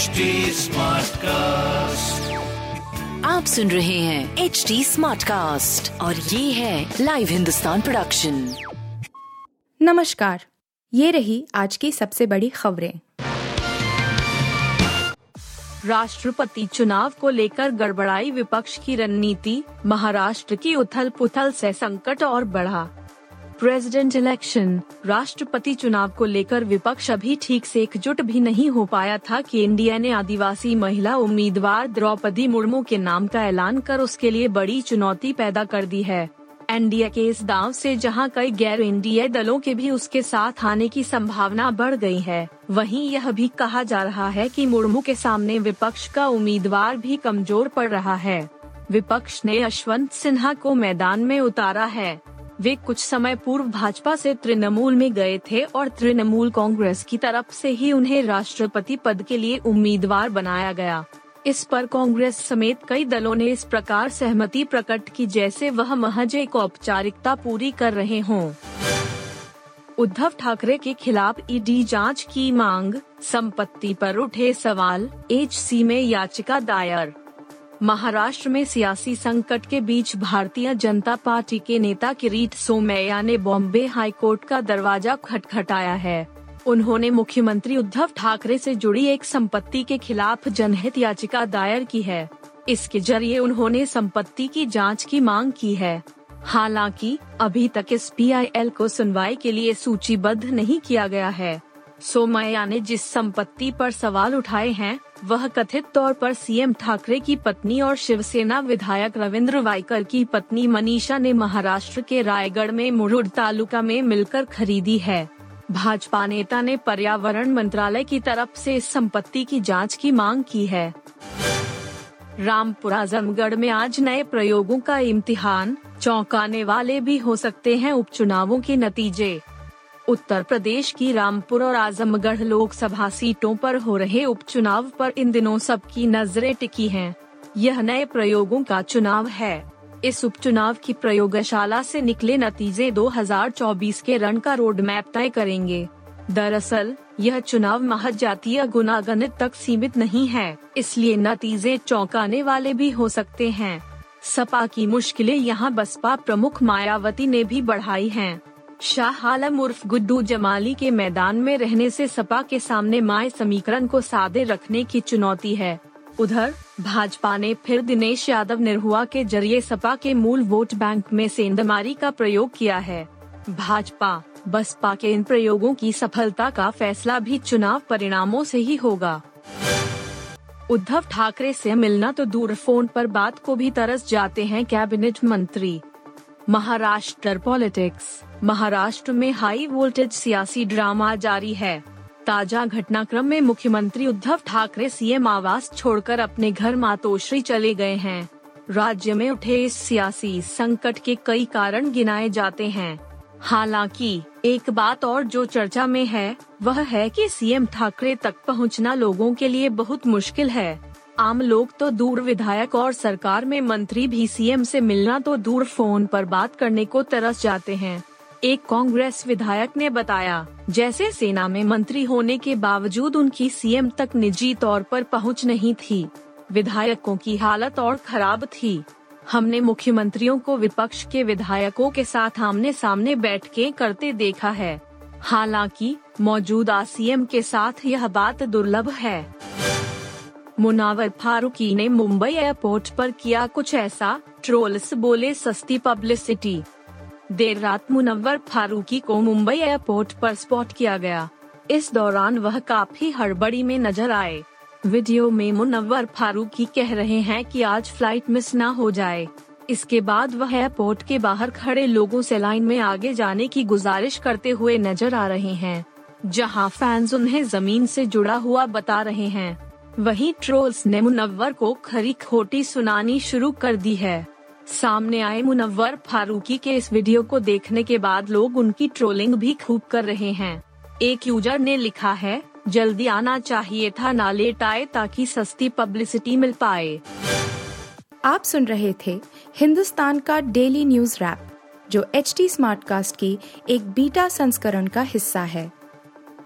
HD cast आप सुन रहे हैं एच डी स्मार्ट कास्ट और ये है लाइव हिंदुस्तान प्रोडक्शन नमस्कार ये रही आज की सबसे बड़ी खबरें। राष्ट्रपति चुनाव को लेकर गड़बड़ाई विपक्ष की रणनीति महाराष्ट्र की उथल पुथल से संकट और बढ़ा। प्रेसिडेंट इलेक्शन राष्ट्रपति चुनाव को लेकर विपक्ष अभी ठीक से एकजुट भी नहीं हो पाया था कि इंडिया ने आदिवासी महिला उम्मीदवार द्रौपदी मुर्मू के नाम का ऐलान कर उसके लिए बड़ी चुनौती पैदा कर दी है। एनडीए के इस दाव से जहाँ कई गैर इंडिया दलों के भी उसके साथ आने की संभावना बढ़ गई है। वहीं यह भी कहा जा रहा है कि मुर्मू के सामने विपक्ष का उम्मीदवार भी कमज़ोर पड़ रहा है। विपक्ष ने यशवंत सिन्हा को मैदान में उतारा है। वे कुछ समय पूर्व भाजपा से तृणमूल में गए थे और तृणमूल कांग्रेस की तरफ़ से ही उन्हें राष्ट्रपति पद के लिए उम्मीदवार बनाया गया। इस पर कांग्रेस समेत कई दलों ने इस प्रकार सहमति प्रकट की जैसे वह महज एक औपचारिकता पूरी कर रहे हों। उद्धव ठाकरे के खिलाफ ईडी जाँच की मांग, संपत्ति पर उठे सवाल एच में याचिका दायर। महाराष्ट्र में सियासी संकट के बीच भारतीय जनता पार्टी के नेता किरीट सोमैया ने बॉम्बे हाईकोर्ट का दरवाज़ा खटखटाया है। उन्होंने मुख्यमंत्री उद्धव ठाकरे से जुड़ी एक संपत्ति के खिलाफ जनहित याचिका दायर की है। इसके ज़रिए उन्होंने संपत्ति की जाँच की मांग की है। हालाँकि, अभी तक इस पी को सुनवाई के लिए सूचीबद्ध नहीं किया गया है। सोमैया ने जिस संपत्ति पर सवाल उठाए हैं, वह कथित तौर पर सीएम ठाकरे की पत्नी और शिवसेना विधायक रविंद्र वाइकर की पत्नी मनीषा ने महाराष्ट्र के रायगढ़ में मुरुड तालुका में मिलकर खरीदी है। भाजपा नेता ने पर्यावरण मंत्रालय की तरफ़ से इस संपत्ति की जाँच की मांग की है। रामपुर आजमगढ़ में आज नए प्रयोगों का इम्तिहान, चौंकाने वाले भी हो सकते हैं उपचुनावों के नतीजे। उत्तर प्रदेश की रामपुर और आजमगढ़ लोकसभा सीटों पर हो रहे उपचुनाव पर इन दिनों सबकी नज़रें टिकी हैं। यह नए प्रयोगों का चुनाव है इस उपचुनाव की प्रयोगशाला से निकले नतीजे 2024 के रण का रोड मैप तय करेंगे दरअसल, यह चुनाव महज जातीय गुनागणित तक सीमित नहीं है, इसलिए नतीजे चौंकाने वाले भी हो सकते हैं सपा की मुश्किलें यहाँ बसपा प्रमुख मायावती ने भी बढ़ाई हैं। शाह आलम उर्फ़ गुड्डू जमाली के मैदान में रहने से सपा के सामने माए समीकरण को सादे रखने की चुनौती है। उधर, भाजपा ने फिर दिनेश यादव निरहुआ के ज़रिए सपा के मूल वोट बैंक में सेंधमारी का प्रयोग किया है। भाजपा, बसपा के इन प्रयोगों की सफलता का फैसला भी चुनाव परिणामों से ही होगा। उद्धव ठाकरे से मिलना तो दूर, फ़ोन पर बात को भी तरस जाते हैं कैबिनेट मंत्री। महाराष्ट्र पॉलिटिक्स। महाराष्ट्र में हाई वोल्टेज सियासी ड्रामा जारी है। ताज़ा घटनाक्रम में मुख्यमंत्री उद्धव ठाकरे सीएम आवास छोड़कर अपने घर मातोश्री चले गए हैं। राज्य में उठे इस सियासी संकट के कई कारण गिनाए जाते हैं। हालाँकि, एक बात और जो चर्चा में है, वह है कि सीएम ठाकरे तक पहुँचना लोगों के लिए बहुत मुश्किल है। आम लोग तो दूर विधायक और सरकार में मंत्री भी सीएम से मिलना तो दूर फ़ोन पर बात करने को तरस जाते हैं। एक कांग्रेस विधायक ने बताया, जैसे सेना में मंत्री होने के बावजूद उनकी सीएम तक निजी तौर पर पहुँच नहीं थी, विधायकों की हालत और खराब थी। हमने मुख्यमंत्रियों को विपक्ष के विधायकों के साथ आमने सामने बैठ के करते देखा है। हालाँकि, मौजूदा सीएम के साथ यह बात दुर्लभ है। मुनावर फारूकी ने मुंबई एयरपोर्ट पर किया कुछ ऐसा, ट्रोल्स बोले सस्ती पब्लिसिटी। देर रात मुनव्वर फारूकी को मुंबई एयरपोर्ट पर स्पॉट किया गया। इस दौरान वह काफ़ी हड़बड़ी में नज़र आए। वीडियो में मुनव्वर फारूकी कह रहे हैं कि आज फ़्लाइट मिस न हो जाए। इसके बाद वह एयरपोर्ट के बाहर खड़े लोगों से लाइन में आगे जाने की गुजारिश करते हुए नज़र आ रहे हैं, जहाँ फैंस उन्हें ज़मीन से जुड़ा हुआ बता रहे हैं। वहीं ट्रोल्स ने मुनव्वर को खरी खोटी सुनानी शुरू कर दी है। सामने आए मुनव्वर फारूकी के इस वीडियो को देखने के बाद लोग उनकी ट्रोलिंग भी खूब कर रहे हैं। एक यूज़र ने लिखा है, जल्दी आना चाहिए था ना लेट आए ताकि सस्ती पब्लिसिटी मिल पाए। आप सुन रहे थे हिंदुस्तान का डेली न्यूज़ रैप, जो एच टी स्मार्ट कास्ट की एक बीटा संस्करण का हिस्सा है।